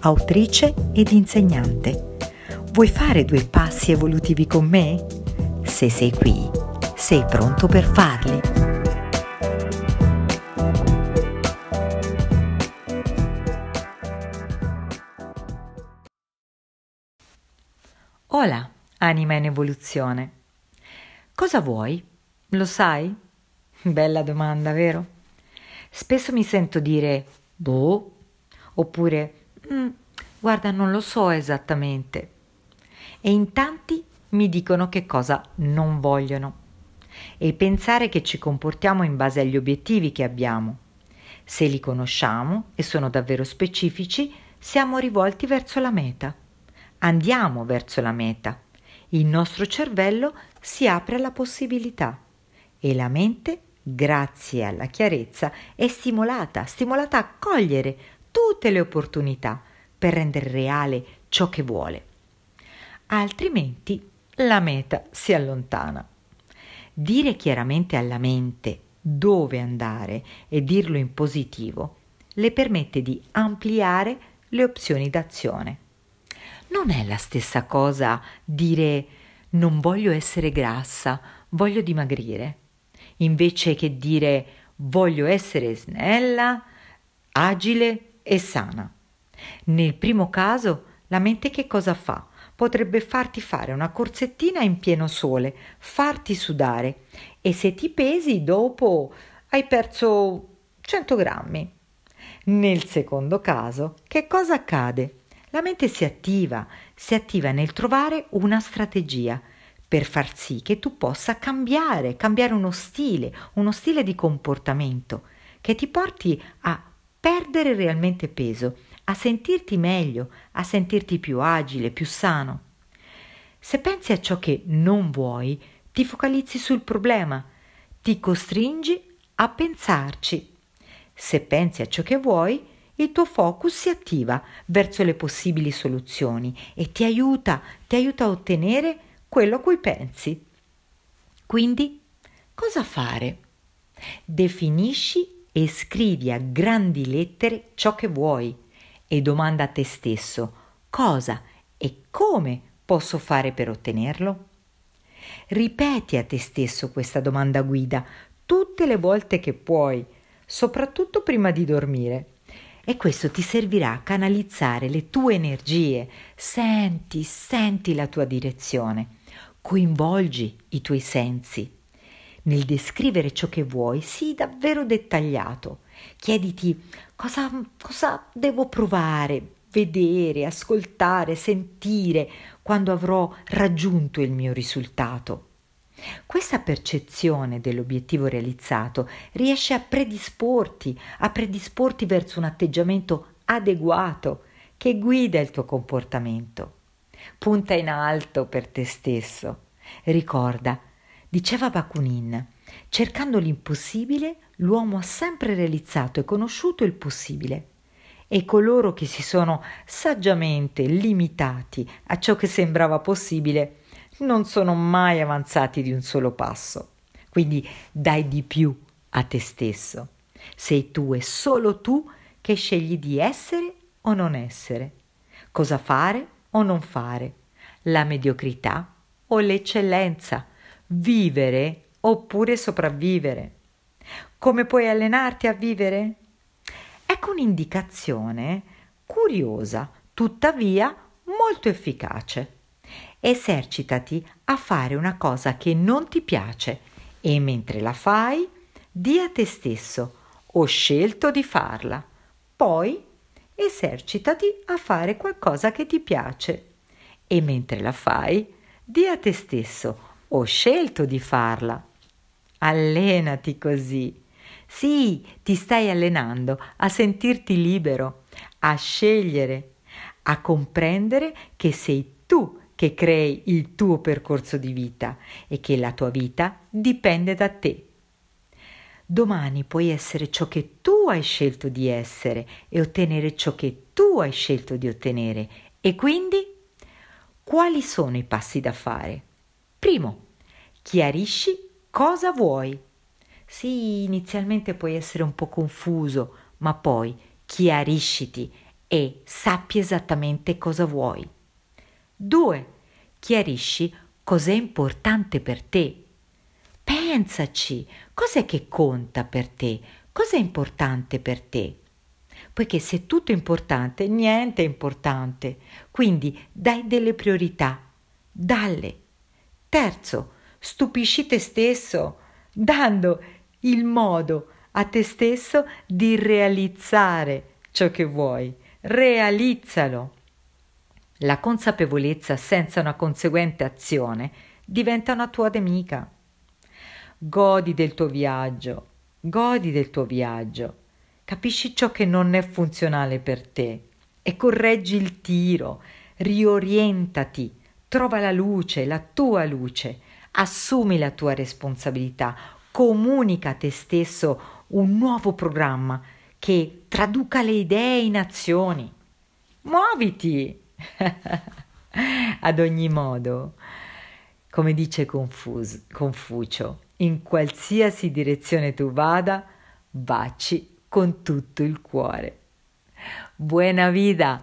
autrice ed insegnante. Vuoi fare due passi evolutivi con me? Se sei qui, sei pronto per farli. Hola, anima in evoluzione. Cosa vuoi? Lo sai? Bella domanda, vero? Spesso mi sento dire boh, oppure mm, guarda, non lo so esattamente. E in tanti mi dicono che cosa non vogliono. E pensare che ci comportiamo in base agli obiettivi che abbiamo. Se li conosciamo e sono davvero specifici, siamo rivolti verso la meta. Andiamo verso la meta. Il nostro cervello si apre alla possibilità e la mente, grazie alla chiarezza, è stimolata, stimolata a cogliere tutte le opportunità per rendere reale ciò che vuole. Altrimenti la meta si allontana. Dire chiaramente alla mente dove andare e dirlo in positivo le permette di ampliare le opzioni d'azione. Non è la stessa cosa dire non voglio essere grassa, voglio dimagrire, invece che dire voglio essere snella, agile e sana. Nel primo caso, la mente che cosa fa? Potrebbe farti fare una corsettina in pieno sole, farti sudare e se ti pesi dopo hai perso 100 grammi. Nel secondo caso, che cosa accade? La mente si attiva, si attiva nel trovare una strategia per far sì che tu possa cambiare, cambiare uno stile, uno stile di comportamento che ti porti a perdere realmente peso, a sentirti meglio, a sentirti più agile, più sano. Se pensi a ciò che non vuoi, ti focalizzi sul problema, ti costringi a pensarci. Se pensi a ciò che vuoi, il tuo focus si attiva verso le possibili soluzioni e ti aiuta, ti aiuta a ottenere quello a cui pensi. Quindi, cosa fare? Definisci e scrivi a grandi lettere ciò che vuoi e domanda a te stesso cosa e come posso fare per ottenerlo? Ripeti a te stesso questa domanda guida tutte le volte che puoi, soprattutto prima di dormire. E questo ti servirà a canalizzare le tue energie. Senti, senti la tua direzione. Coinvolgi i tuoi sensi nel descrivere ciò che vuoi, sii davvero dettagliato. Chiediti cosa, cosa devo provare, vedere, ascoltare, sentire quando avrò raggiunto il mio risultato. Questa percezione dell'obiettivo realizzato riesce a predisporti, a predisporti verso un atteggiamento adeguato che guida il tuo comportamento. Punta in alto per te stesso. Ricorda Diceva Bakunin, cercando l'impossibile, l'uomo ha sempre realizzato e conosciuto il possibile. E coloro che si sono saggiamente limitati a ciò che sembrava possibile non sono mai avanzati di un solo passo. Quindi dai di più a te stesso. Sei tu e solo tu che scegli di essere o non essere, cosa fare o non fare, la mediocrità o l'eccellenza vivere oppure sopravvivere. Come puoi allenarti a vivere? Ecco un'indicazione curiosa, tuttavia molto efficace. Esercitati a fare una cosa che non ti piace e mentre la fai, di a te stesso ho scelto di farla. Poi esercitati a fare qualcosa che ti piace e mentre la fai, di a te stesso ho scelto di farla. Allenati così. Sì, ti stai allenando a sentirti libero, a scegliere, a comprendere che sei tu che crei il tuo percorso di vita e che la tua vita dipende da te. Domani puoi essere ciò che tu hai scelto di essere e ottenere ciò che tu hai scelto di ottenere. E quindi quali sono i passi da fare? Primo, chiarisci cosa vuoi. Sì, inizialmente puoi essere un po' confuso, ma poi chiarisciti e sappi esattamente cosa vuoi. 2. Chiarisci cos'è importante per te. Pensaci, cos'è che conta per te? Cos'è importante per te? Poiché se tutto è importante, niente è importante. Quindi dai delle priorità. Dalle. Terzo, stupisci te stesso, dando il modo a te stesso di realizzare ciò che vuoi. Realizzalo. La consapevolezza senza una conseguente azione diventa una tua nemica. Godi del tuo viaggio, godi del tuo viaggio, capisci ciò che non è funzionale per te e correggi il tiro, riorientati, trova la luce, la tua luce, assumi la tua responsabilità, comunica a te stesso un nuovo programma che traduca le idee in azioni. Muoviti! Ad ogni modo, come dice Confus- Confucio, in qualsiasi direzione tu vada, baci con tutto il cuore. Buona vita!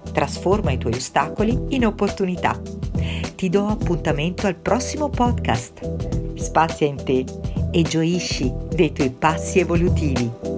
Trasforma i tuoi ostacoli in opportunità ti do appuntamento al prossimo podcast. Spazia in te e gioisci dei tuoi passi evolutivi.